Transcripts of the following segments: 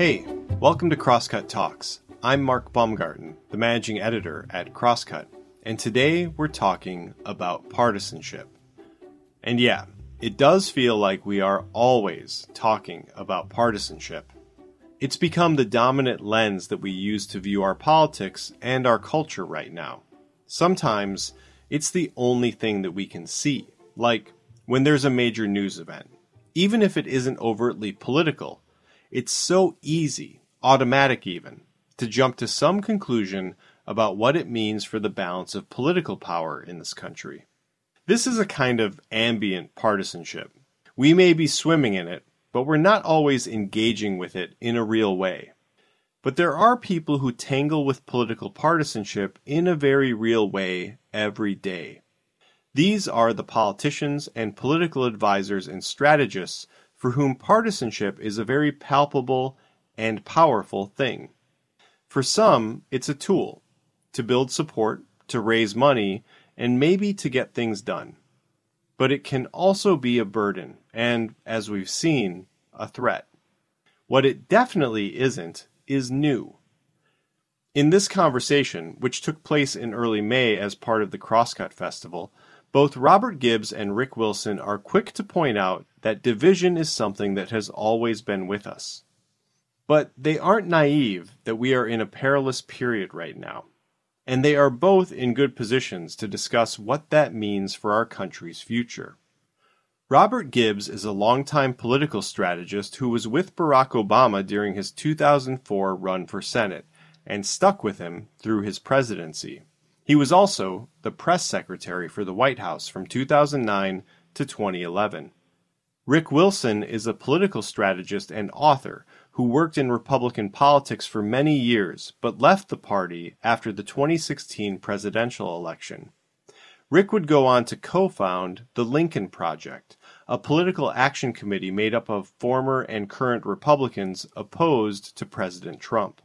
Hey, welcome to Crosscut Talks. I'm Mark Baumgarten, the managing editor at Crosscut, and today we're talking about partisanship. And yeah, it does feel like we are always talking about partisanship. It's become the dominant lens that we use to view our politics and our culture right now. Sometimes it's the only thing that we can see, like when there's a major news event. Even if it isn't overtly political, it's so easy, automatic even, to jump to some conclusion about what it means for the balance of political power in this country. This is a kind of ambient partisanship. We may be swimming in it, but we're not always engaging with it in a real way. But there are people who tangle with political partisanship in a very real way every day. These are the politicians and political advisors and strategists for whom partisanship is a very palpable and powerful thing. For some, it's a tool to build support, to raise money, and maybe to get things done. But it can also be a burden and, as we've seen, a threat. What it definitely isn't is new. In this conversation, which took place in early May as part of the Crosscut Festival, both Robert Gibbs and Rick Wilson are quick to point out that division is something that has always been with us. But they aren't naive that we are in a perilous period right now, and they are both in good positions to discuss what that means for our country's future. Robert Gibbs is a longtime political strategist who was with Barack Obama during his 2004 run for Senate and stuck with him through his presidency. He was also the press secretary for the White House from 2009 to 2011. Rick Wilson is a political strategist and author who worked in Republican politics for many years but left the party after the 2016 presidential election. Rick would go on to co found the Lincoln Project, a political action committee made up of former and current Republicans opposed to President Trump.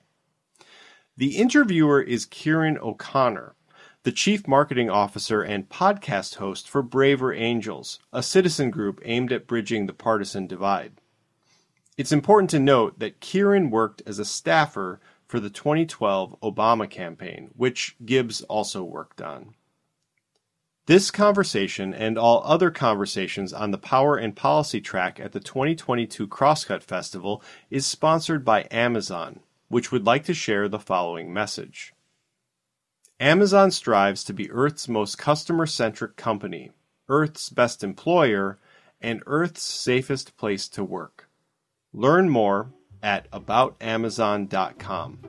The interviewer is Ciaran O'Connor, the Chief Marketing Officer and podcast host for Braver Angels, a citizen group aimed at bridging the partisan divide. It's important to note that Ciaran worked as a staffer for the 2012 Obama campaign, which Gibbs also worked on. This conversation and all other conversations on the power and policy track at the 2022 Crosscut Festival is sponsored by Amazon, which would like to share the following message. Amazon strives to be Earth's most customer-centric company, Earth's best employer, and Earth's safest place to work. Learn more at aboutamazon.com.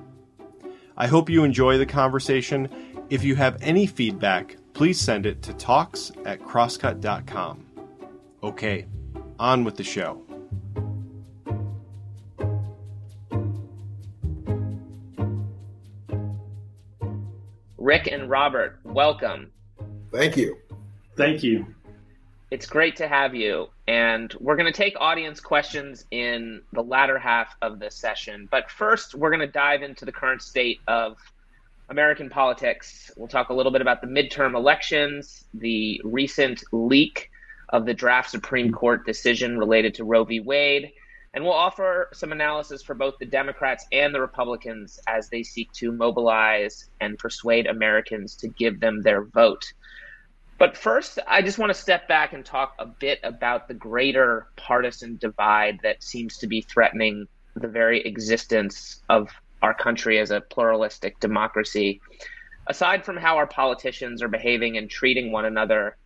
I hope you enjoy the conversation. If you have any feedback, please send it to talks at crosscut.com. Okay, on with the show. Rick and Robert, welcome. Thank you. Thank you. It's great to have you. And we're going to take audience questions in the latter half of this session. But first, we're going to dive into the current state of American politics. We'll talk a little bit about the midterm elections, the recent leak of the draft Supreme Court decision related to Roe v. Wade, and we'll offer some analysis for both the Democrats and the Republicans as they seek to mobilize and persuade Americans to give them their vote. But first, I just want to step back and talk a bit about the greater partisan divide that seems to be threatening the very existence of our country as a pluralistic democracy. Aside from how our politicians are behaving and treating one another,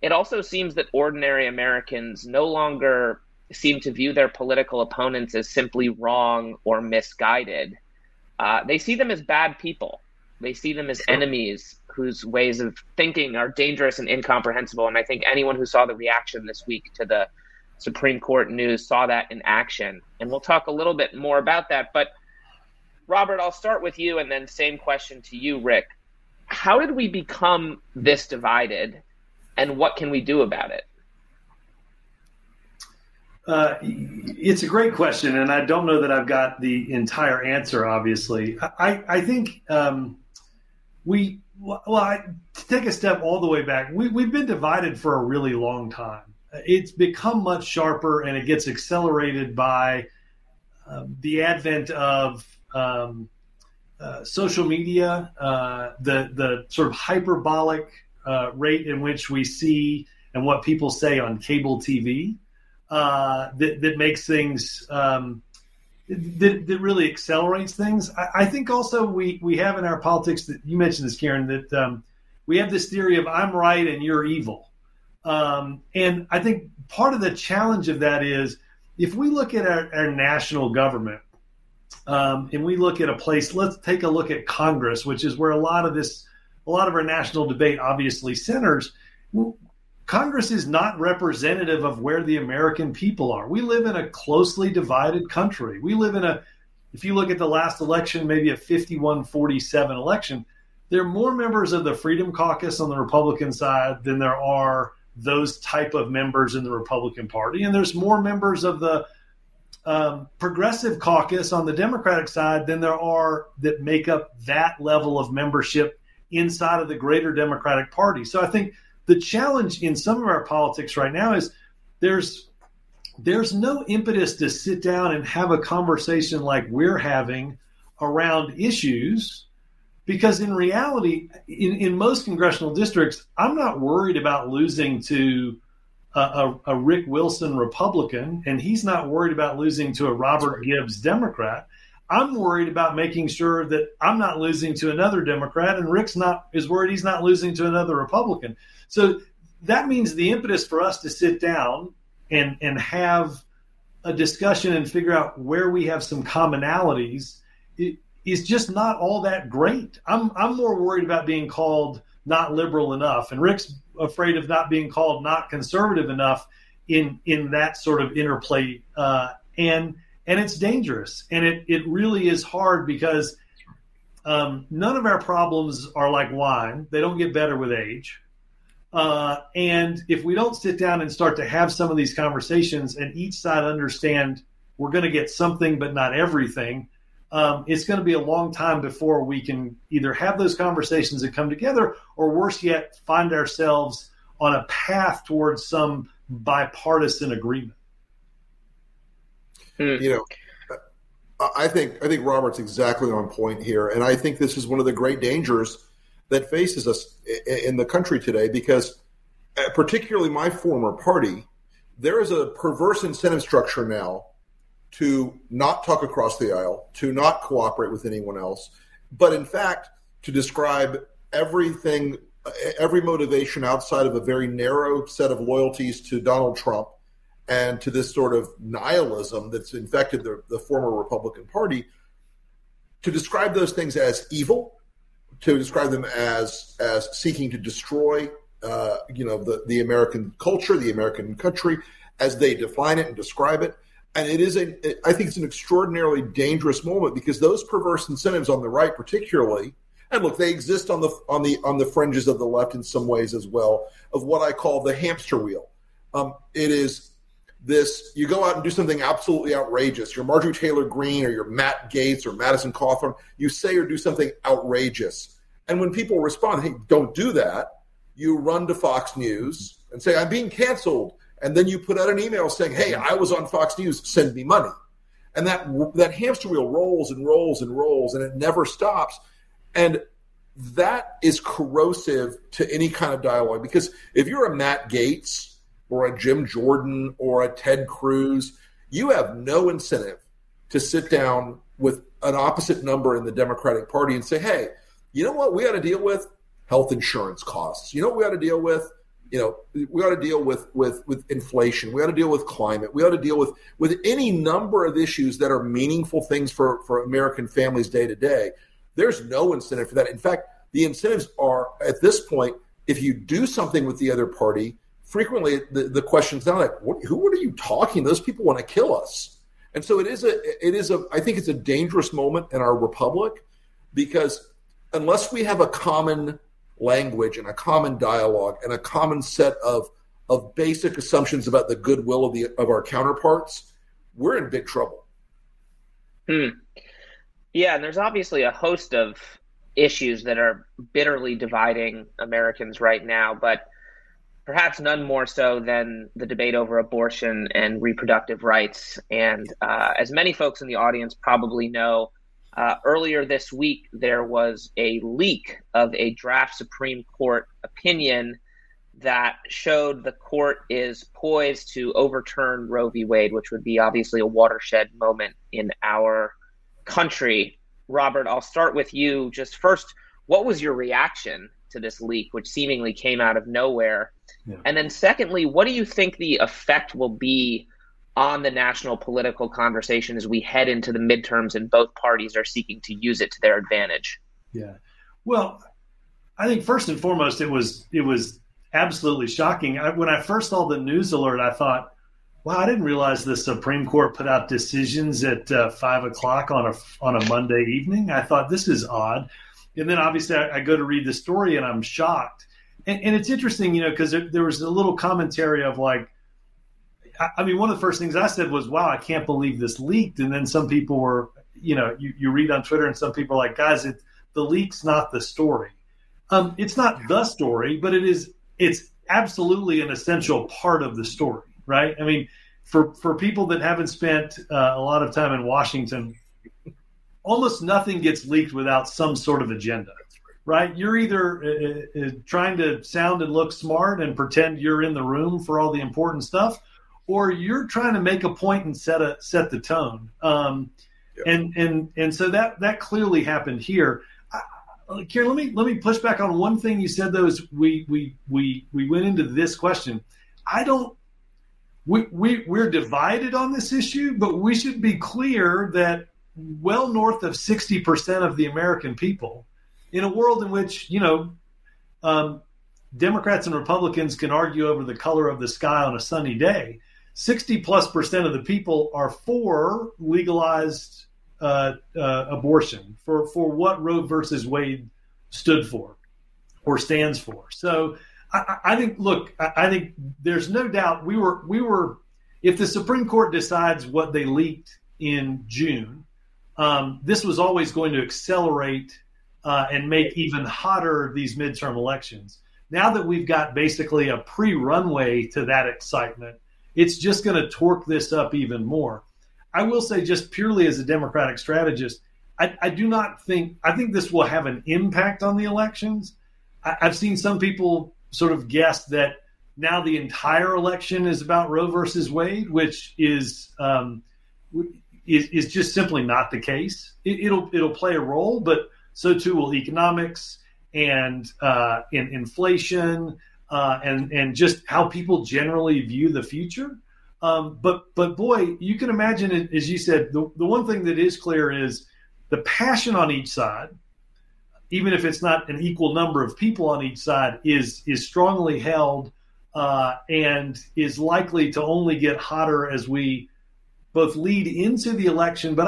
it also seems that ordinary Americans no longer seem to view their political opponents as simply wrong or misguided. Uh, they see them as bad people. They see them as enemies whose ways of thinking are dangerous and incomprehensible. And I think anyone who saw the reaction this week to the Supreme Court news saw that in action. And we'll talk a little bit more about that. But Robert, I'll start with you and then same question to you, Rick. How did we become this divided and what can we do about it? Uh, it's a great question, and I don't know that I've got the entire answer. Obviously, I, I think um, we well, I, take a step all the way back, we, we've been divided for a really long time. It's become much sharper, and it gets accelerated by um, the advent of um, uh, social media, uh, the the sort of hyperbolic uh, rate in which we see and what people say on cable TV uh, that that makes things um, that, that really accelerates things. I, I, think also we we have in our politics that you mentioned this, Karen, that um, we have this theory of I'm right and you're evil, um, and I think part of the challenge of that is if we look at our, our national government um, and we look at a place, let's take a look at Congress, which is where a lot of this, a lot of our national debate obviously centers. Congress is not representative of where the American people are. We live in a closely divided country. We live in a, if you look at the last election, maybe a 51 47 election, there are more members of the Freedom Caucus on the Republican side than there are those type of members in the Republican Party. And there's more members of the um, progressive caucus on the Democratic side than there are that make up that level of membership inside of the greater Democratic Party. So I think the challenge in some of our politics right now is there's there's no impetus to sit down and have a conversation like we're having around issues because in reality in, in most congressional districts i'm not worried about losing to a, a, a rick wilson republican and he's not worried about losing to a robert gibbs democrat I'm worried about making sure that I'm not losing to another Democrat, and Rick's not is worried he's not losing to another Republican. So that means the impetus for us to sit down and and have a discussion and figure out where we have some commonalities is just not all that great. I'm I'm more worried about being called not liberal enough, and Rick's afraid of not being called not conservative enough in in that sort of interplay. Uh, and and it's dangerous and it, it really is hard because um, none of our problems are like wine they don't get better with age uh, and if we don't sit down and start to have some of these conversations and each side understand we're going to get something but not everything um, it's going to be a long time before we can either have those conversations and come together or worse yet find ourselves on a path towards some bipartisan agreement Mm. You know, I think I think Robert's exactly on point here, and I think this is one of the great dangers that faces us in the country today because, uh, particularly my former party, there is a perverse incentive structure now to not talk across the aisle, to not cooperate with anyone else, but in fact to describe everything, every motivation outside of a very narrow set of loyalties to Donald Trump and to this sort of nihilism that's infected the, the former Republican Party, to describe those things as evil, to describe them as as seeking to destroy, uh, you know, the the American culture, the American country, as they define it and describe it. And it is a, I think it's an extraordinarily dangerous moment because those perverse incentives on the right, particularly, and look, they exist on the on the on the fringes of the left in some ways as well, of what I call the hamster wheel. Um, it is this you go out and do something absolutely outrageous. You're Marjorie Taylor Greene or you're Matt Gaetz, or Madison Cawthorn. You say or do something outrageous. And when people respond, hey, don't do that, you run to Fox News and say, I'm being canceled. And then you put out an email saying, hey, I was on Fox News, send me money. And that that hamster wheel rolls and rolls and rolls and it never stops. And that is corrosive to any kind of dialogue because if you're a Matt Gaetz or a Jim Jordan or a Ted Cruz, you have no incentive to sit down with an opposite number in the Democratic Party and say, hey, you know what we ought to deal with? Health insurance costs. You know what we ought to deal with? You know, we ought to deal with with with inflation. We ought to deal with climate. We ought to deal with with any number of issues that are meaningful things for for American families day to day. There's no incentive for that. In fact, the incentives are at this point, if you do something with the other party, frequently the, the question's now like, what, who what are you talking? Those people want to kill us. And so it is a it is a I think it's a dangerous moment in our republic because unless we have a common language and a common dialogue and a common set of of basic assumptions about the goodwill of the of our counterparts, we're in big trouble. Hmm. Yeah, and there's obviously a host of issues that are bitterly dividing Americans right now, but perhaps none more so than the debate over abortion and reproductive rights. And uh, as many folks in the audience probably know, uh, earlier this week there was a leak of a draft Supreme Court opinion that showed the court is poised to overturn Roe v. Wade, which would be obviously a watershed moment in our country. Robert, I'll start with you. Just first, what was your reaction to this leak, which seemingly came out of nowhere? Yeah. And then, secondly, what do you think the effect will be on the national political conversation as we head into the midterms and both parties are seeking to use it to their advantage? Yeah. Well, I think first and foremost, it was it was absolutely shocking. I, when I first saw the news alert, I thought, "Wow, I didn't realize the Supreme Court put out decisions at uh, five o'clock on a on a Monday evening." I thought this is odd, and then obviously I, I go to read the story and I'm shocked. And, and it's interesting, you know, because there, there, was a little commentary of like, I, mean, one of the first things I said was, "Wow, I can't believe this leaked," and then some people were, you know, you, you read on Twitter and some people are like, "Guys, it, the leak's not the story." Um, it's not the story, but it is it's absolutely an essential part of the story, right? I mean, for for people that haven't spent uh, a lot of time in Washington, almost nothing gets leaked without some sort of agenda, right? You're either uh, uh, uh, trying to sound and look smart and pretend you're in the room for all the important stuff, or you're trying to make a point and set a set the tone. Um, And and and so that that clearly happened here. Karen, let me let me push back on one thing you said. Though is we we we we went into this question. I don't. We, we we're divided on this issue, but we should be clear that well north of sixty percent of the American people, in a world in which you know, um, Democrats and Republicans can argue over the color of the sky on a sunny day. Sixty plus percent of the people are for legalized uh, uh, abortion for for what Roe versus Wade stood for or stands for. So I, I think, look, I, I, think there's no doubt we were we were if the Supreme Court decides what they leaked in June, um, this was always going to accelerate uh, and make even hotter these midterm elections. Now that we've got basically a pre-runway to that excitement, it's just going to torque this up even more. I will say, just purely as a Democratic strategist, I, I, do not think I think this will have an impact on the elections. I, have seen some people sort of guess that now the entire election is about Roe versus Wade, which is um, is, is, just simply not the case. It, will it'll play a role, but so too will economics and uh, in inflation uh, and and just how people generally view the future. Um, but but boy, you can imagine it, as you said. The, the one thing that is clear is the passion on each side, even if it's not an equal number of people on each side, is is strongly held uh, and is likely to only get hotter as we both lead into the election. But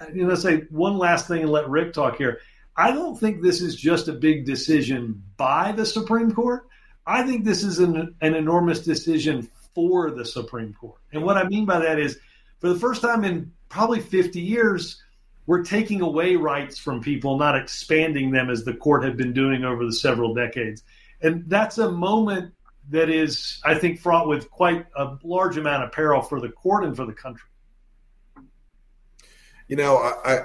I, you know, say one last thing and let Rick talk here. I don't think this is just a big decision by the Supreme Court. I think this is an, an enormous decision for the Supreme Court. And what I mean by that is, for the first time in probably 50 years, we're taking away rights from people, not expanding them as the court had been doing over the several decades. And that's a moment that is, I think, fraught with quite a large amount of peril for the court and for the country. You know, I, I,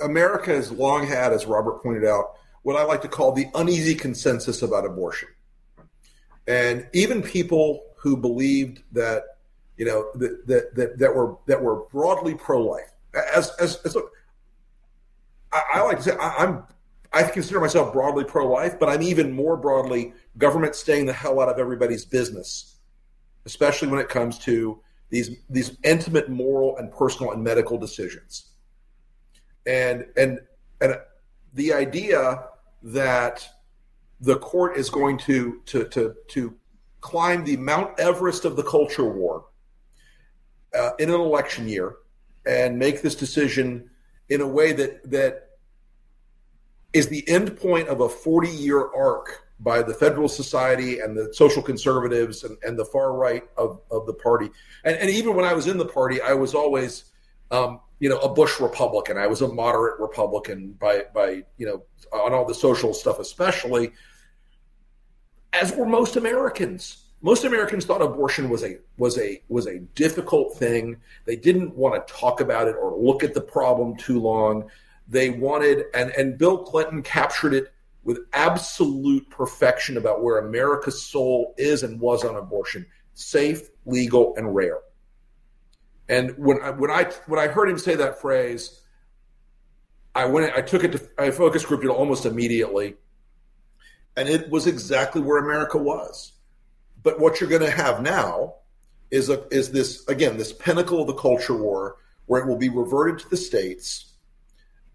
America has long had, as Robert pointed out, what I like to call the uneasy consensus about abortion. And even people who believed that you know that that that, that were that were broadly pro-life. As as, as look, I, I, like to say I, I'm I consider myself broadly pro-life, but I'm even more broadly government staying the hell out of everybody's business, especially when it comes to these these intimate moral and personal and medical decisions. And and and the idea that the court is going to to to to climb the Mount Everest of the culture war uh, in an election year and make this decision in a way that that is the end point of a 40 year arc by the Federal Society and the social conservatives and, and the far right of, of the party. And, and even when I was in the party, I was always, um, you know, a Bush Republican. I was a moderate Republican by, by, you know, on all the social stuff, especially as were most Americans. most Americans thought abortion was a was a was a difficult thing. They didn't want to talk about it or look at the problem too long. They wanted and and Bill Clinton captured it with absolute perfection about where America's soul is and was on abortion: safe, legal, and rare. And when I, when I when I heard him say that phrase, I went I took it to I focus grouped it almost immediately, and it was exactly where America was but what you're going to have now is a is this again this pinnacle of the culture war where it will be reverted to the states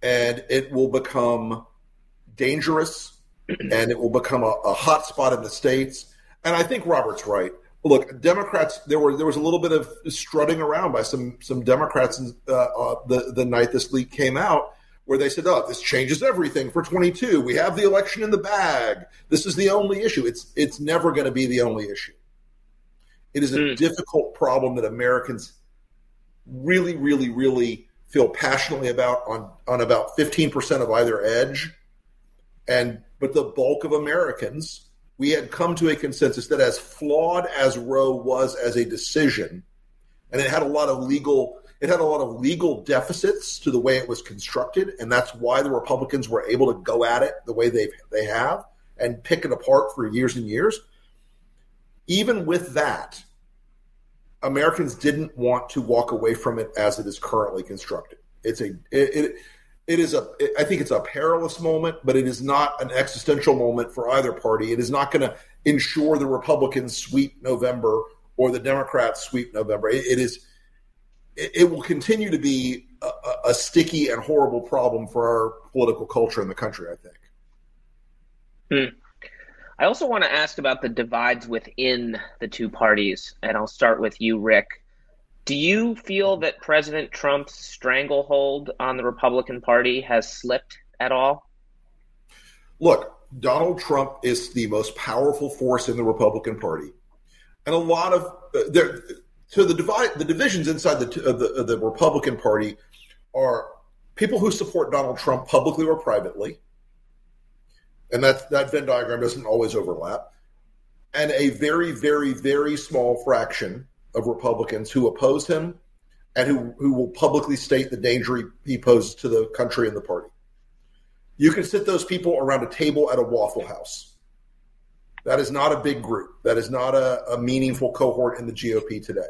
and it will become dangerous and it will become a, a hot spot in the states. And I think Robert's right. Look, Democrats. There were there was a little bit of strutting around by some some Democrats uh, uh, the the night this leak came out, where they said, "Oh, this changes everything for 22. We have the election in the bag. This is the only issue. It's it's never going to be the only issue. It is a mm. difficult problem that Americans really, really, really feel passionately about on on about 15% of either edge, and but the bulk of Americans, we had come to a consensus that as flawed as Roe was as a decision, and it had a lot of legal it had a lot of legal deficits to the way it was constructed, and that's why the Republicans were able to go at it the way they they have and pick it apart for years and years. Even with that, Americans didn't want to walk away from it as it is currently constructed. It's a it, it, it is a think it's a perilous moment, but it is not an existential moment for either party. It is not going to ensure the Republicans sweep November or the Democrats sweep November. it, it is it, it will continue to be a, a, sticky and horrible problem for our political culture in the country. I think. Hmm. I also want to ask about the divides within the two parties, and I'll start with you, Rick. Do you feel that President Trump's stranglehold on the Republican Party has slipped at all? Look, Donald Trump is the most powerful force in the Republican Party. And a lot of uh, there so the divide, the divisions inside the, of the, of the Republican Party are people who support Donald Trump publicly or privately, and that that Venn diagram doesn't always overlap, and a very, very, very small fraction of Republicans who oppose him and who, who will publicly state the danger he poses to the country and the party. You can sit those people around a table at a Waffle House. That is not a big group. That is not a, a meaningful cohort in the GOP today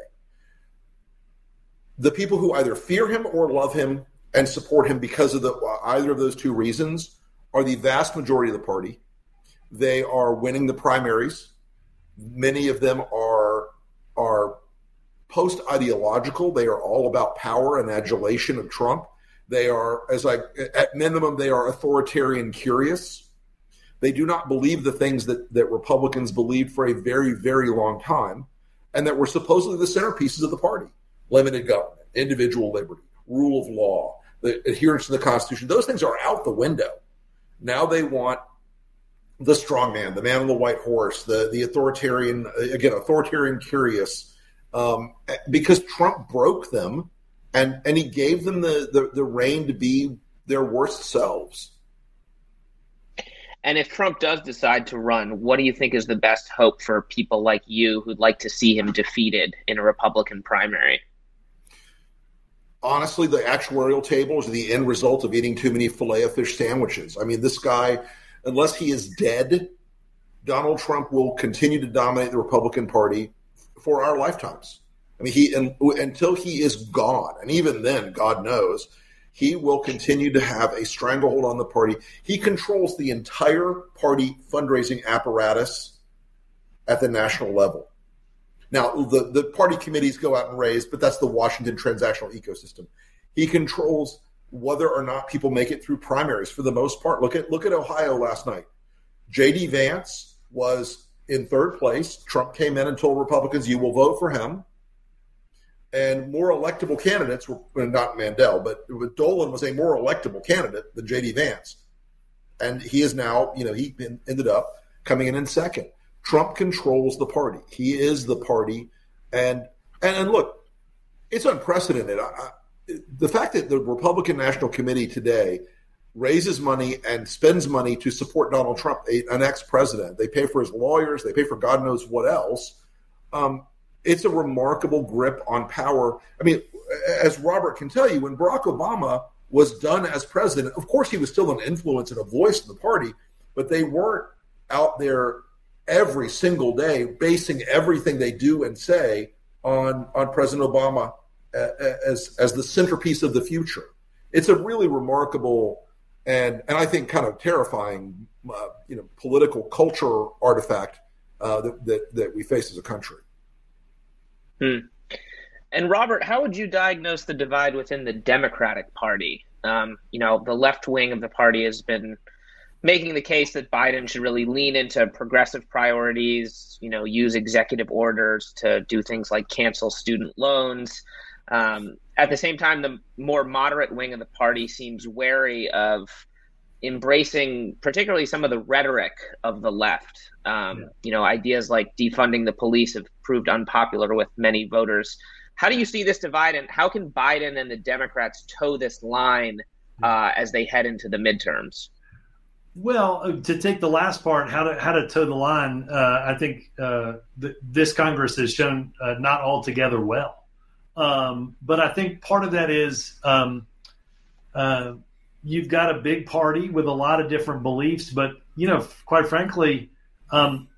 the people who either fear him or love him and support him because of the either of those two reasons are the vast majority of the party. They are winning the primaries. Many of them are are post ideological. They are all about power and adulation of Trump. They are, as I at minimum, they are authoritarian curious. They do not believe the things that, that Republicans believed for a very, very long time, and that were supposedly the centerpieces of the party limited government, individual liberty, rule of law, the adherence to the Constitution. Those things are out the window. Now they want the strong man, the man on the white horse, the the authoritarian again, authoritarian curious, um, because Trump broke them, and and he gave them the, the the rein to be their worst selves. And if Trump does decide to run, what do you think is the best hope for people like you who'd like to see him defeated in a Republican primary? honestly, the actuarial table is the end result of eating too many filet of fish sandwiches. I mean, this guy, unless he is dead, Donald Trump will continue to dominate the Republican Party for our lifetimes. I mean, he and, until he is gone, and even then, God knows, he will continue to have a stranglehold on the party. He controls the entire party fundraising apparatus at the national level. Now, the, the party committees go out and raise, but that's the Washington transactional ecosystem. He controls whether or not people make it through primaries for the most part. Look at look at Ohio last night. JD Vance was in third place. Trump came in and told Republicans, "You will vote for him." And more electable candidates were well, not Mandel, but Dolan was a more electable candidate than JD Vance, and he is now, you know, he ended up coming in in second. Trump controls the party. He is the party, and and, and look, it's unprecedented. I, the fact that the Republican National Committee today raises money and spends money to support Donald Trump, a, an ex-president. They pay for his lawyers. They pay for God knows what else. um, it's a remarkable grip on power. I mean, as Robert can tell you, when Barack Obama was done as president, of course, he was still an influence and a voice in the party, but they weren't out there every single day basing everything they do and say on on President Obama as as the centerpiece of the future. It's a really remarkable and and I think kind of terrifying, uh, you know, political culture artifact uh, that, that that we face as a country. Hmm. And Robert, how would you diagnose the divide within the Democratic Party? Um, you know, the left wing of the party has been making the case that Biden should really lean into progressive priorities, you know, use executive orders to do things like cancel student loans. Um, at the same time, the more moderate wing of the party seems wary of embracing, particularly some of the rhetoric of the left. Um, yeah. You know, ideas like defunding the police have proved unpopular with many voters. How do you see this divide, and how can Biden and the Democrats toe this line uh, as they head into the midterms? Well, uh, to take the last part, how to how to toe the line, uh, I think uh, th- this Congress has shown uh, not altogether well. Um, but I think part of that is um, uh, you've got a big party with a lot of different beliefs, but you know, quite frankly, um,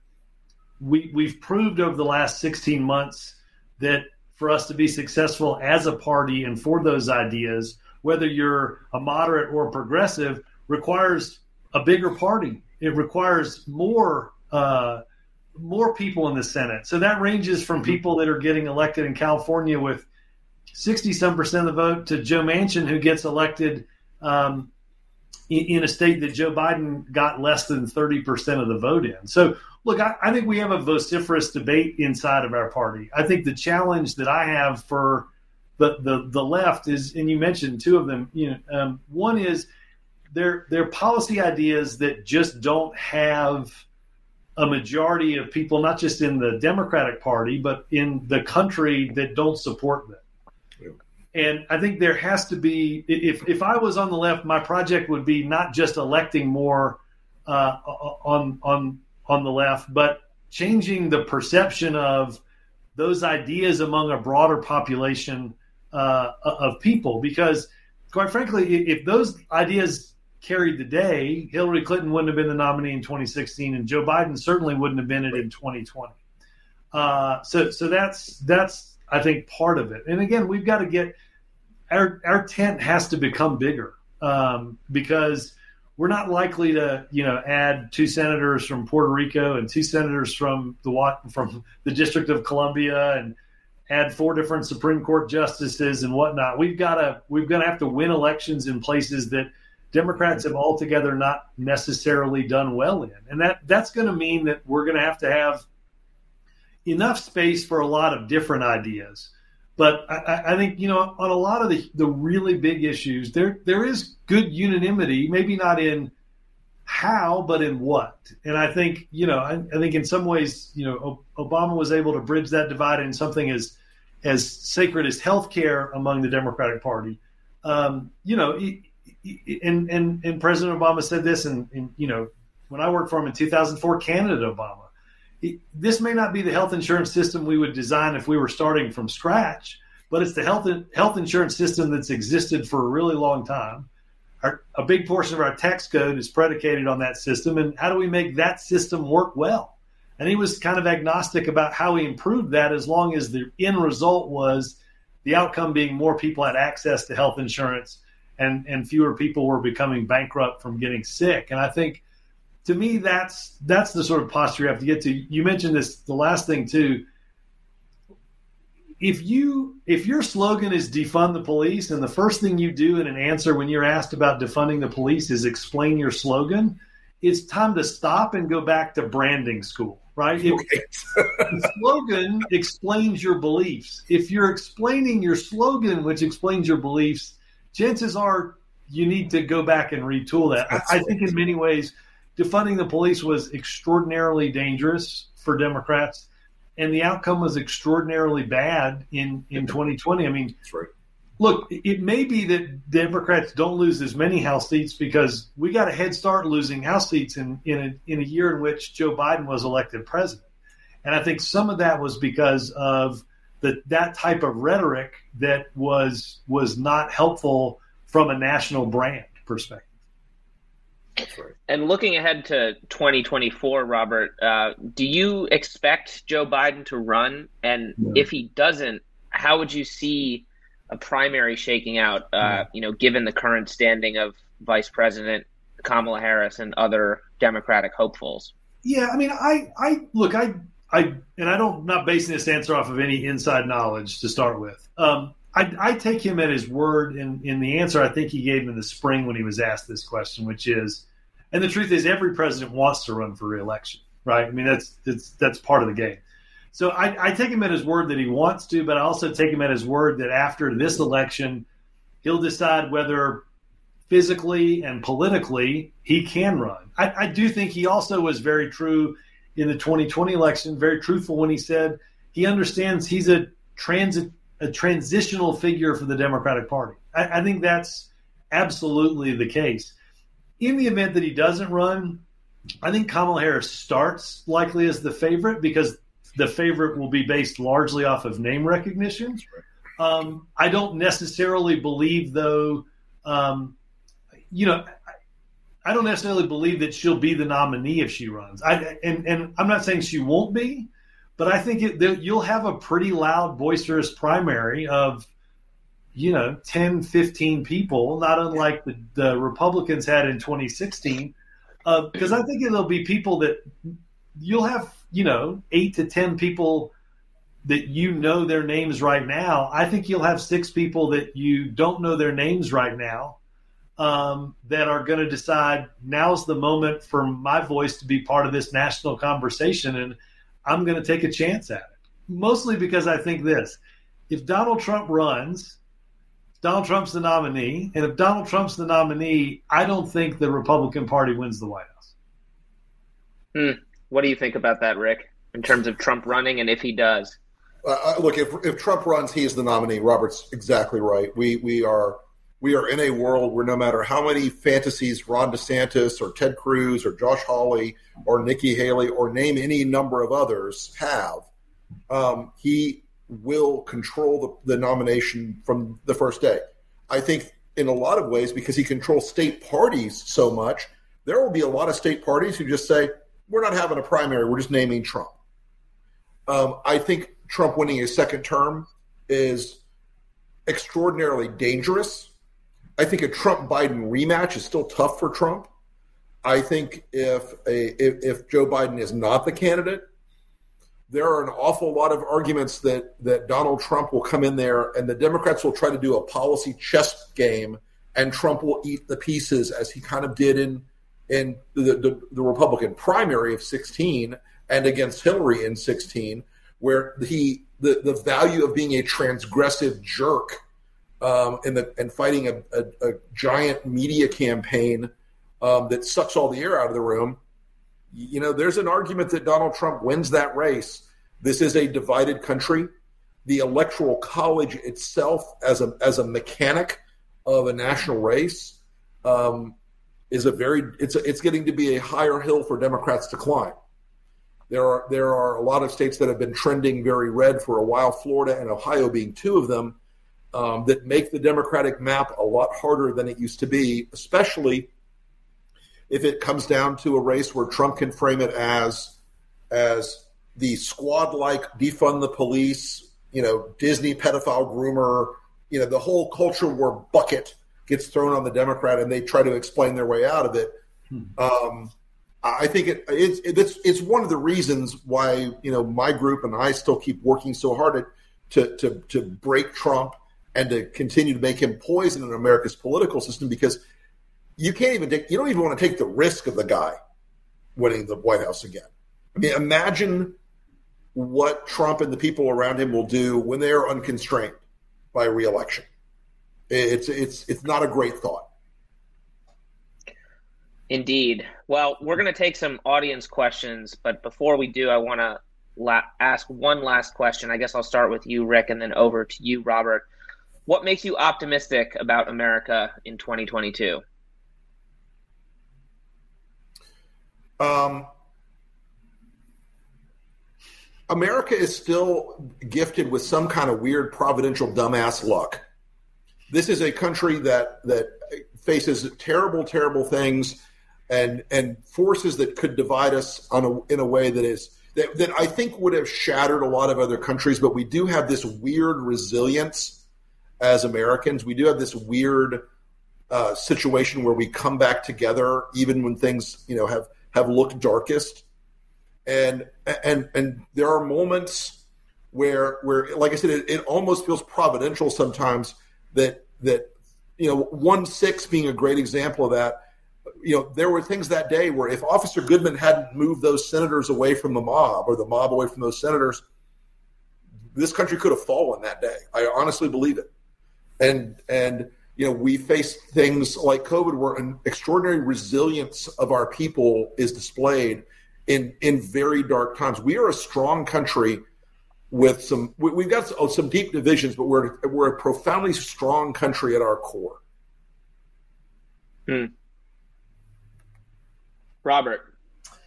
we we've proved over the last 16 months that for us to be successful as a party and for those ideas, whether you're a moderate or a progressive, requires a bigger party. It requires more uh, more people in the Senate. So that ranges from mm-hmm. people that are getting elected in California with sixty some percent of the vote to Joe Manchin, who gets elected um, in, in, a state that Joe Biden got less than thirty percent of the vote in. So look, I, I think we have a vociferous debate inside of our party. I think the challenge that I have for the the, the left is, and you mentioned two of them. You know, um, one is they're they're policy ideas that just don't have a majority of people, not just in the Democratic Party, but in the country that don't support them. And I think there has to be, if, if I was on the left, my project would be not just electing more uh, on, on, on the left, but changing the perception of those ideas among a broader population uh, of people. Because, quite frankly, if those ideas carried the day, Hillary Clinton wouldn't have been the nominee in 2016, and Joe Biden certainly wouldn't have been it in 2020. Uh, so, so that's that's I think part of it. And again, we've got to get our our tent has to become bigger um, because we're not likely to you know add two senators from Puerto Rico and two senators from the from the District of Columbia and add four different Supreme Court justices and whatnot. We've got to we've got to have to win elections in places that Democrats have altogether not necessarily done well in. And that, that's going to mean that we're going to have to have enough space for a lot of different ideas. But I, I, think, you know, on a lot of the, the really big issues, there there is good unanimity, maybe not in how, but in what. And I think, you know, I, I think in some ways, you know, Obama was able to bridge that divide in something as as sacred as health care among the Democratic Party. Um, you know, and and and President Obama said this, and, and you know, when I worked for him in 2004, candidate Obama. this may not be the health insurance system we would design if we were starting from scratch, but it's the health health insurance system that's existed for a really long time. Our, a big portion of our tax code is predicated on that system, and how do we make that system work well? And he was kind of agnostic about how he improved that, as long as the end result was the outcome being more people had access to health insurance and and fewer people were becoming bankrupt from getting sick. And I think to me that's that's the sort of posture you have to get to. You mentioned this the last thing too. If you if your slogan is defund the police and the first thing you do in an answer when you're asked about defunding the police is explain your slogan, it's time to stop and go back to branding school, right? If, the slogan explains your beliefs. If you're explaining your slogan, which explains your beliefs, chances are you need to go back and retool that. I, I think in many ways, defunding the police was extraordinarily dangerous for Democrats, and the outcome was extraordinarily bad in in 2020. I mean, right. look, it may be that Democrats don't lose as many House seats because we got a head start losing House seats in in a, in a year in which Joe Biden was elected president. And I think some of that was because of the, that type of rhetoric that was was not helpful from a national brand perspective. Right. And looking ahead to 2024, Robert, uh, do you expect Joe Biden to run? And no. if he doesn't, how would you see a primary shaking out? Uh, you know, given the current standing of Vice President Kamala Harris and other Democratic hopefuls. Yeah, I mean, I, I look, I, I, and I don't not basing this answer off of any inside knowledge to start with. Um, I, I take him at his word in, in the answer I think he gave in the spring when he was asked this question, which is, and the truth is, every president wants to run for reelection, right? I mean, that's that's that's part of the game. So I, I take him at his word that he wants to, but I also take him at his word that after this election, he'll decide whether physically and politically he can run. I, I do think he also was very true in the 2020 election, very truthful when he said he understands he's a transit a transitional figure for the Democratic Party. I, I think that's absolutely the case. In the event that he doesn't run, I think Kamala Harris starts likely as the favorite because the favorite will be based largely off of name recognition. Um, I don't necessarily believe, though, um, you know, I don't necessarily believe that she'll be the nominee if she runs. I and and I'm not saying she won't be, but I think it, you'll have a pretty loud, boisterous primary of, you know, 10, 15 people, not unlike the, the Republicans had in 2016. Because uh, I think it'll be people that you'll have, you know, eight to 10 people that you know their names right now. I think you'll have six people that you don't know their names right now um, that are going to decide now's the moment for my voice to be part of this national conversation. And I'm going to take a chance at it. Mostly because I think this if Donald Trump runs, Donald Trump's the nominee. And if Donald Trump's the nominee, I don't think the Republican Party wins the White House. Hmm. What do you think about that, Rick, in terms of Trump running and if he does? Uh, look, if, if Trump runs, he is the nominee. Robert's exactly right. We, we are we are in a world where no matter how many fantasies Ron DeSantis or Ted Cruz or Josh Hawley or Nikki Haley or name any number of others have, um, he will control the, the nomination from the first day. I think in a lot of ways, because he controls state parties so much, there will be a lot of state parties who just say, we're not having a primary, we're just naming Trump. Um, I think Trump winning a second term is extraordinarily dangerous I think a Trump Biden rematch is still tough for Trump. I think if a if, if, Joe Biden is not the candidate, there are an awful lot of arguments that that Donald Trump will come in there and the Democrats will try to do a policy chess game and Trump will eat the pieces as he kind of did in in the, the, the Republican primary of 16 and against Hillary in 16, where he the, the value of being a transgressive jerk um, and the and fighting a, a, a giant media campaign um, that sucks all the air out of the room. You know, there's an argument that Donald Trump wins that race. This is a divided country. The electoral college itself, as a as a mechanic of a national race, um, is a very it's a, it's getting to be a higher hill for Democrats to climb. There are there are a lot of states that have been trending very red for a while. Florida and Ohio being two of them um, that make the Democratic map a lot harder than it used to be, especially if it comes down to a race where Trump can frame it as as the squad-like defund the police, you know, Disney pedophile groomer, you know, the whole culture war bucket gets thrown on the Democrat, and they try to explain their way out of it. Hmm. Um, I think it, it's it's it's one of the reasons why you know my group and I still keep working so hard at, to to to break Trump and to continue to make him poison in America's political system because you can't even take, you don't even want to take the risk of the guy winning the White House again. I mean, imagine what Trump and the people around him will do when they are unconstrained by reelection. It's it's it's not a great thought. Indeed. Well, we're going to take some audience questions, but before we do, I want to la- ask one last question. I guess I'll start with you, Rick, and then over to you, Robert. What makes you optimistic about America in 2022? Um, America is still gifted with some kind of weird providential dumbass luck. This is a country that that faces terrible, terrible things and and forces that could divide us on a, in a way that is that, that I think would have shattered a lot of other countries. But we do have this weird resilience as Americans. We do have this weird uh, situation where we come back together even when things you know have have looked darkest. And and and there are moments where where like I said, it, it almost feels providential sometimes that that you know one six being a great example of that you know, there were things that day where if Officer Goodman hadn't moved those senators away from the mob or the mob away from those senators, this country could have fallen that day. I honestly believe it. And and you know, we face things like COVID where an extraordinary resilience of our people is displayed in in very dark times. We are a strong country with some we, have got oh, some deep divisions, but we're we're a profoundly strong country at our core. Hmm. Robert.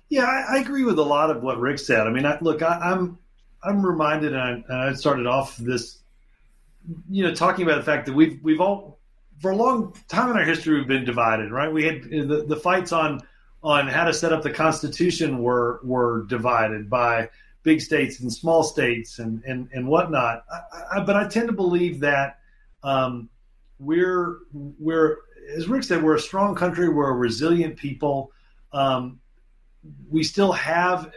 Yeah, I, I, agree with a lot of what Rick said. I mean, I, look, I, am I'm, I'm reminded, and I, I started off this, you know, talking about the fact that we've we've all for a long time in our history we've been divided, right? We had the, the fights on on how to set up the Constitution were were divided by big states and small states and and and whatnot. I, I, but I tend to believe that um, we're we're as Rick said, we're a strong country. We're a resilient people um, we still have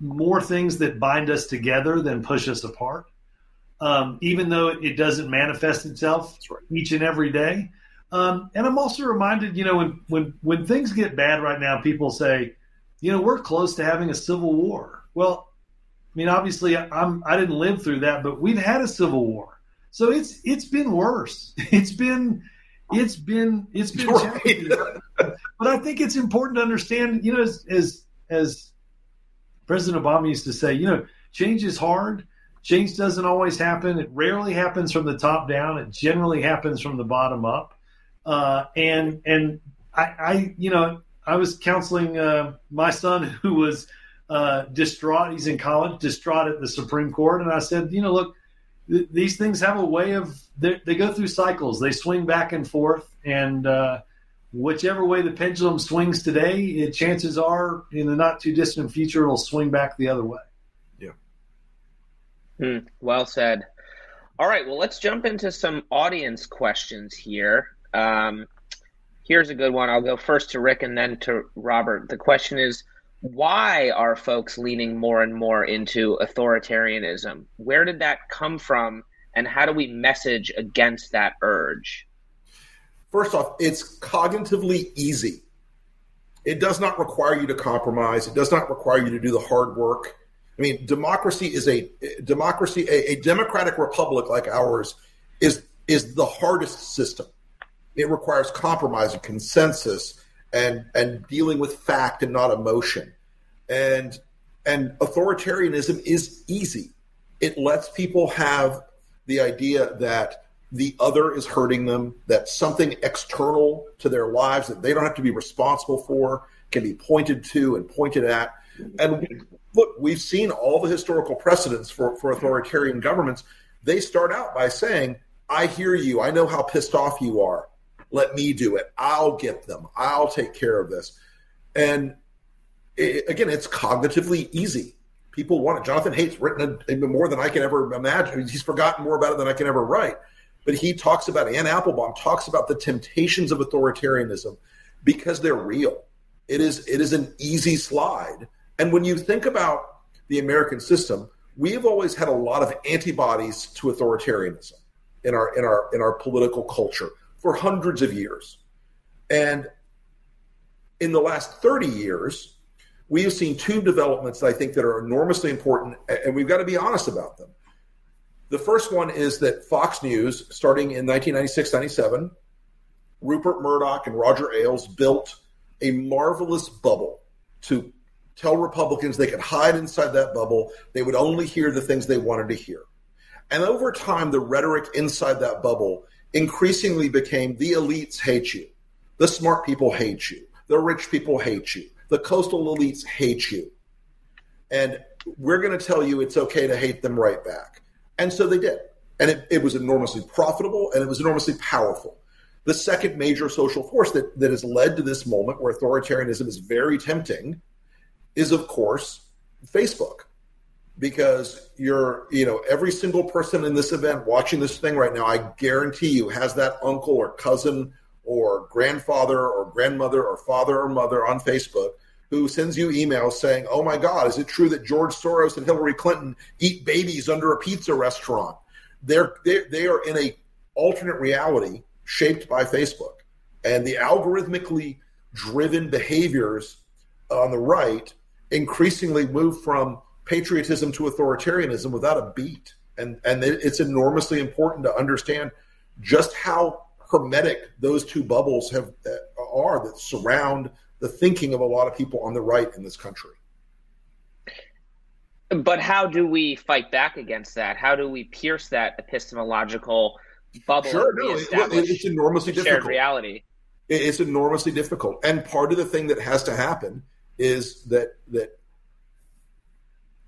more things that bind us together than push us apart. Um, even though it doesn't manifest itself right. each and every day. Um, and I'm also reminded, you know, when, when when things get bad right now, people say, you know, we're close to having a civil war. Well, I mean, obviously, I'm I didn't live through that, but we've had a civil war, so it's it's been worse. It's been it's been it's been right. but I think it's important to understand, you know, as, as as President Obama used to say, you know, change is hard. Change doesn't always happen. It rarely happens from the top down. It generally happens from the bottom up. Uh, and and I, I, you know, I was counseling uh, my son who was uh, distraught. He's in college, distraught at the Supreme Court, and I said, you know, look, th- these things have a way of they, go through cycles. They swing back and forth, and uh, whichever way the pendulum swings today, it, chances are in the not too distant future it'll swing back the other way. Hmm, well said. All right, well, let's jump into some audience questions here. Um, here's a good one. I'll go first to Rick and then to Robert. The question is why are folks leaning more and more into authoritarianism? Where did that come from, and how do we message against that urge? First off, it's cognitively easy. It does not require you to compromise. It does not require you to do the hard work. I mean, democracy is a democracy. A, a democratic republic like ours is is the hardest system. It requires compromise and consensus and and dealing with fact and not emotion. And and authoritarianism is easy. It lets people have the idea that the other is hurting them, that something external to their lives that they don't have to be responsible for can be pointed to and pointed at. And look, we've seen all the historical precedents for, for authoritarian governments. They start out by saying, I hear you. I know how pissed off you are. Let me do it. I'll get them. I'll take care of this. And it, again, it's cognitively easy. People want it. Jonathan Haidt's written more than I can ever imagine. He's forgotten more about it than I can ever write. But he talks about, Anne Applebaum talks about the temptations of authoritarianism because they're real. It is, it is an easy slide. And when you think about the American system, we have always had a lot of antibodies to authoritarianism in our in our in our political culture for hundreds of years. And in the last 30 years, we have seen two developments that I think that are enormously important, and we've got to be honest about them. The first one is that Fox News, starting in 1996 97, Rupert Murdoch and Roger Ailes built a marvelous bubble to tell Republicans they could hide inside that bubble. They would only hear the things they wanted to hear. And over time, the rhetoric inside that bubble increasingly became the elites hate you, the smart people hate you, the rich people hate you, the coastal elites hate you. And we're going to tell you it's okay to hate them right back. And so they did. And it, it was enormously profitable and it was enormously powerful. The second major social force that, that has led to this moment where authoritarianism is very tempting is, of course, Facebook. Because you're, you know, every single person in this event watching this thing right now, I guarantee you has that uncle or cousin or grandfather or grandmother or father or mother on Facebook who sends you emails saying, "Oh my God, is it true that George Soros and Hillary Clinton eat babies under a pizza restaurant?" They're they, they are in a alternate reality shaped by Facebook, and the algorithmically driven behaviors on the right increasingly move from patriotism to authoritarianism without a beat, and and it's enormously important to understand just how hermetic those two bubbles have uh, are that surround the thinking of a lot of people on the right in this country. But how do we fight back against that? How do we pierce that epistemological bubble? Sure, no, it, it's enormously difficult. reality. It's enormously difficult, and part of the thing that has to happen is that that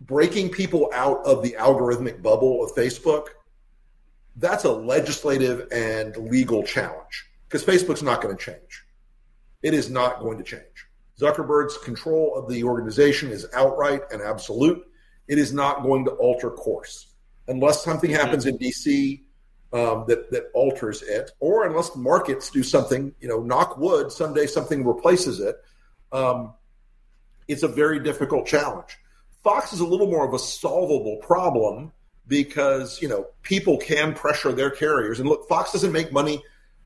breaking people out of the algorithmic bubble of Facebook. That's a legislative and legal challenge because Facebook's not going to change. It is not going to change. Zuckerberg's control of the organization is outright and absolute. It is not going to alter course unless something happens in DC um, that that alters it, or unless markets do something. You know, knock wood. Someday something replaces it. Um, it's a very difficult challenge. Fox is a little more of a solvable problem because you know people can pressure their carriers. And look, Fox doesn't make money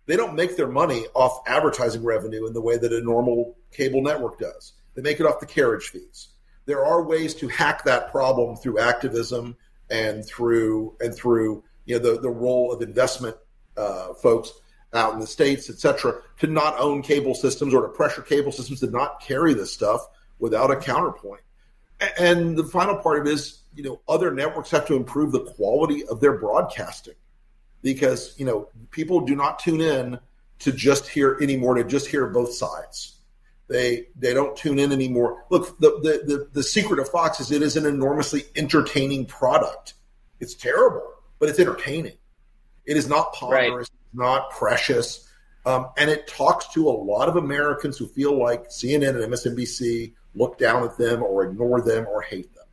they don't make their money off advertising revenue in the way that a normal cable network does. They make it off the carriage fees. There are ways to hack that problem through activism and through and through you know the, the role of investment uh, folks out in the states, et cetera, to not own cable systems or to pressure cable systems to not carry this stuff without a counterpoint. And the final part of it is, you know, other networks have to improve the quality of their broadcasting because you know people do not tune in to just hear anymore to just hear both sides. They they don't tune in anymore. Look, the the the, the secret of Fox is it is an enormously entertaining product. It's terrible, but it's entertaining. It is not ponderous, right. not precious, um, and it talks to a lot of Americans who feel like CNN and MSNBC look down at them or ignore them or hate them.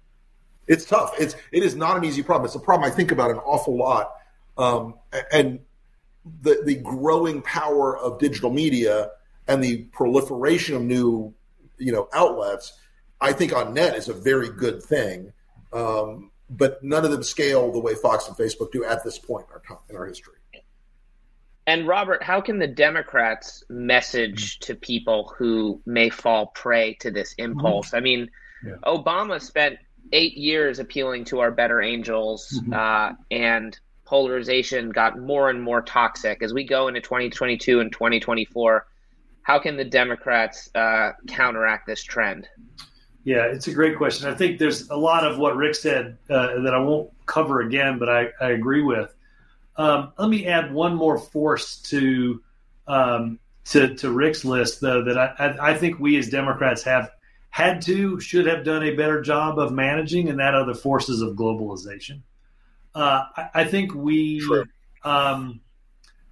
It's tough. It's it is not an easy problem. It's a problem I think about an awful lot um, and the, the growing power of digital media and the proliferation of new, you know, outlets, I think on net is a very good thing. Um, but none of them scale the way Fox and Facebook do at this point in our, in our history. And Robert, how can the Democrats message to people who may fall prey to this impulse? Mm-hmm. I mean, yeah. Obama spent eight years appealing to our better angels, mm-hmm. uh, and polarization got more and more toxic as we go into 2022 and 2024 how can the democrats uh, counteract this trend yeah it's a great question i think there's a lot of what rick said uh, that i won't cover again but i, I agree with um, let me add one more force to um, to, to rick's list though that I, I think we as democrats have had to should have done a better job of managing and that are the forces of globalization uh, I, I, think we, um,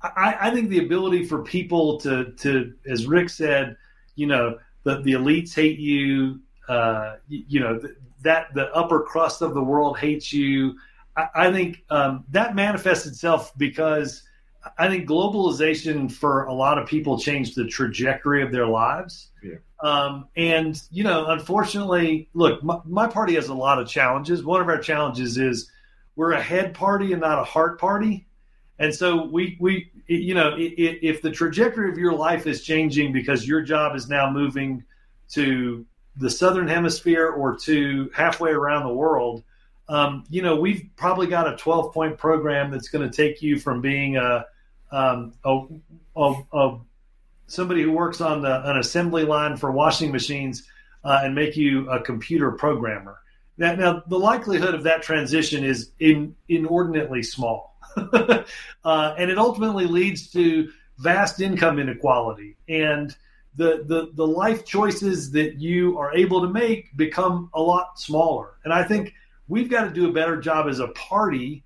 I, I, think the ability for people to, to, as Rick said, you know, the, the elites hate you, uh, you, you, know, that the upper crust of the world hates you. I, I think um, that manifests itself because I think globalization for a lot of people changed the trajectory of their lives. Yeah. Um, and you know, unfortunately, look, my, my, party has a lot of challenges. One of our challenges is we're a head party and not a heart party. And so we we you know if the trajectory of your life is changing because your job is now moving to the southern hemisphere or to halfway around the world, um, you know we've probably got a 12 point program that's going to take you from being a, um, a, a, a, somebody who works on the, an assembly line for washing machines uh, and make you a computer programmer. Now, now the likelihood of that transition is in, inordinately small, uh, and it ultimately leads to vast income inequality. And the, the the life choices that you are able to make become a lot smaller. And I think we've got to do a better job as a party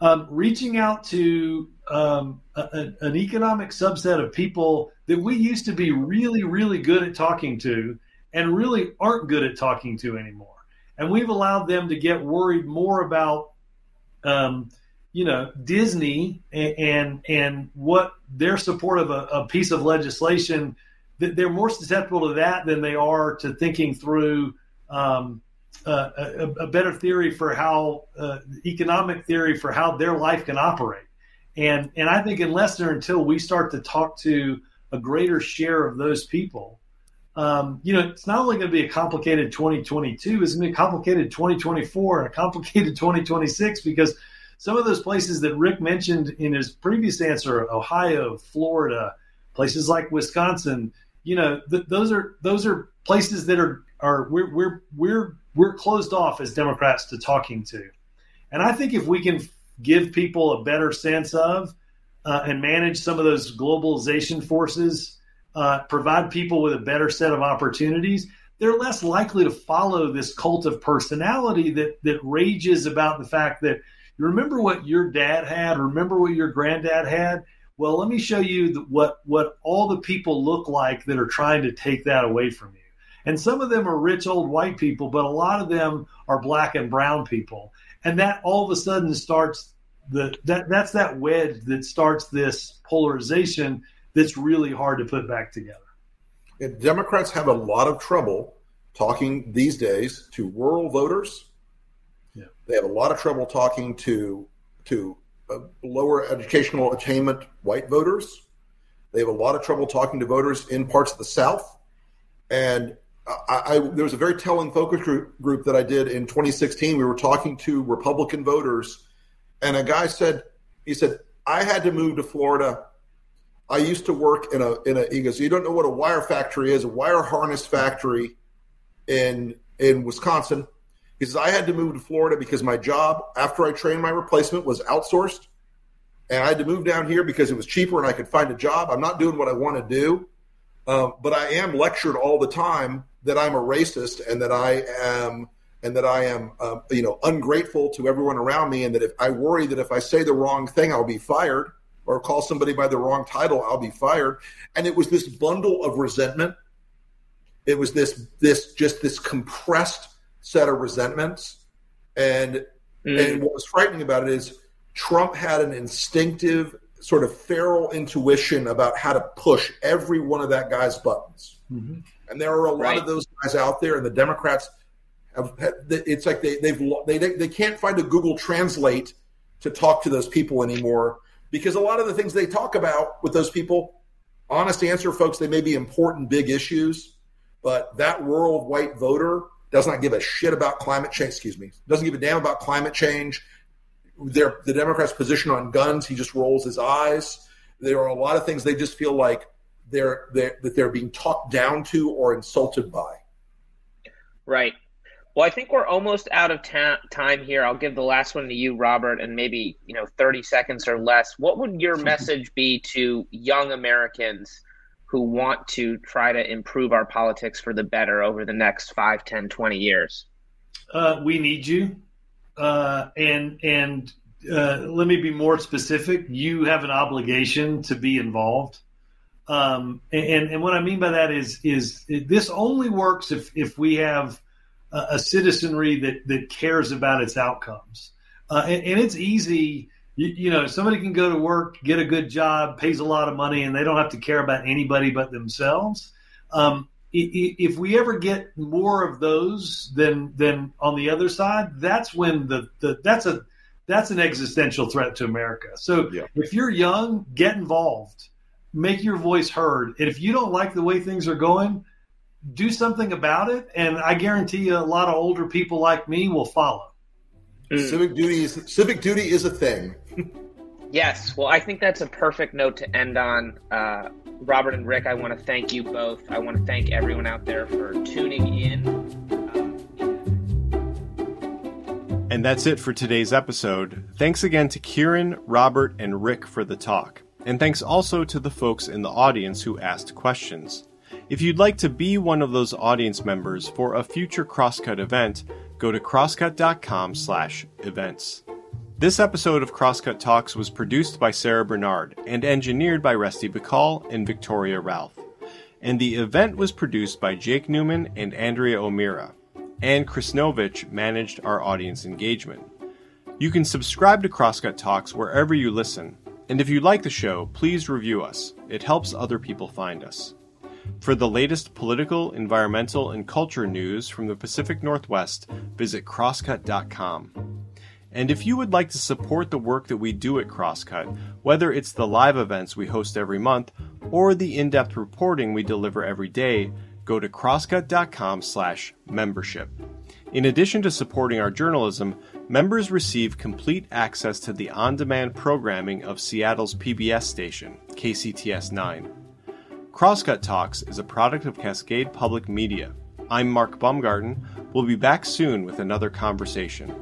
um, reaching out to um, a, an economic subset of people that we used to be really, really good at talking to and really aren't good at talking to anymore. And we've allowed them to get worried more about, um, you know, Disney and, and, and what their support of a, a piece of legislation they're more susceptible to that than they are to thinking through um, uh, a, a, better theory for how uh, economic theory for how their life can operate. And and I think unless or until we start to talk to a greater share of those people, um, you know, it's not only going to be a complicated 2022, it's going to be a complicated 2024 and a complicated 2026 because some of those places that Rick mentioned in his previous answer, Ohio, Florida, places like Wisconsin, you know, th- those are those are places that are are we're we're we're we're closed off as Democrats to talking to. And I think if we can give people a better sense of uh, and manage some of those globalization forces, uh, provide people with a better set of opportunities, they're less likely to follow this cult of personality that that rages about the fact that you remember what your dad had, remember what your granddad had. Well, let me show you the, what what all the people look like that are trying to take that away from you. And some of them are rich old white people, but a lot of them are black and brown people. And that all of a sudden starts the that that's that wedge that starts this polarization that's really hard to put back together. And Democrats have a lot of trouble talking these days to rural voters. Yeah. They have a lot of trouble talking to to uh, lower educational attainment white voters. They have a lot of trouble talking to voters in parts of the South. And I, I, there was a very telling focus group, group that I did in 2016. We were talking to Republican voters, and a guy said, he said, I had to move to Florida. I used to work in a in a. He goes, you don't know what a wire factory is, a wire harness factory in in Wisconsin. He says I had to move to Florida because my job after I trained my replacement was outsourced, and I had to move down here because it was cheaper and I could find a job. I'm not doing what I want to do, um, but I am lectured all the time that I'm a racist and that I am and that I am um, you know ungrateful to everyone around me and that if I worry that if I say the wrong thing I'll be fired or call somebody by the wrong title I'll be fired. And it was this bundle of resentment. It was this this just this compressed set of resentments. And mm. and what was frightening about it is Trump had an instinctive sort of feral intuition about how to push every one of that guy's buttons mm-hmm. And there are a lot right. of those guys out there, and the Democrats have. It's like they they've they they can't find a Google Translate to talk to those people anymore because a lot of the things they talk about with those people, honest answer, folks, they may be important big issues, but that rural white voter does not give a shit about climate change. Excuse me, doesn't give a damn about climate change. Their, the Democrats' position on guns, he just rolls his eyes. There are a lot of things they just feel like they're, they're that they're being talked down to or insulted by. Right. Well, I think we're almost out of ta- time here. I'll give the last one to you, Robert, and maybe you know thirty seconds or less. What would your message be to young Americans who want to try to improve our politics for the better over the next 5, 10, 20 years? Uh, we need you, uh, and and uh, let me be more specific. You have an obligation to be involved. Um, and, and what I mean by that is is this only works if if we have a, a citizenry that that cares about its outcomes. Uh, and, and, it's easy, you, you, know, somebody can go to work, get a good job, pays a lot of money, and they don't have to care about anybody but themselves. Um, if we ever get more of those than than on the other side, that's when the, the that's a that's an existential threat to America. So yeah. if you're young, get involved make your voice heard. And if you don't like the way things are going, do something about it. And I guarantee you, a lot of older people like me will follow. Mm. Civic duty is civic duty is a thing. yes. Well, I think that's a perfect note to end on. Uh, Robert and Rick, I want to thank you both. I want to thank everyone out there for tuning in. And that's it for today's episode. Thanks again to Ciaran, Robert, and Rick for the talk. And thanks also to the folks in the audience who asked questions. If you'd like to be one of those audience members for a future Crosscut event, go to crosscut.com/events. This episode of Crosscut Talks was produced by Sarah Bernard and engineered by Resty Bacall and Victoria Ralph. And the event was produced by Jake Newman and Andrea O'Meara. And Krisnovich managed our audience engagement. You can subscribe to Crosscut Talks wherever you listen. And if you like the show, please review us. It helps other people find us. For the latest political, environmental, and culture news from the Pacific Northwest, visit crosscut.com. And if you would like to support the work that we do at Crosscut, whether it's the live events we host every month or the in-depth reporting we deliver every day, go to crosscut.com/membership. In addition to supporting our journalism, members receive complete access to the on-demand programming of Seattle's PBS station, KCTS 9. Crosscut Talks is a product of Cascade Public Media. I'm Mark Baumgarten. We'll be back soon with another conversation.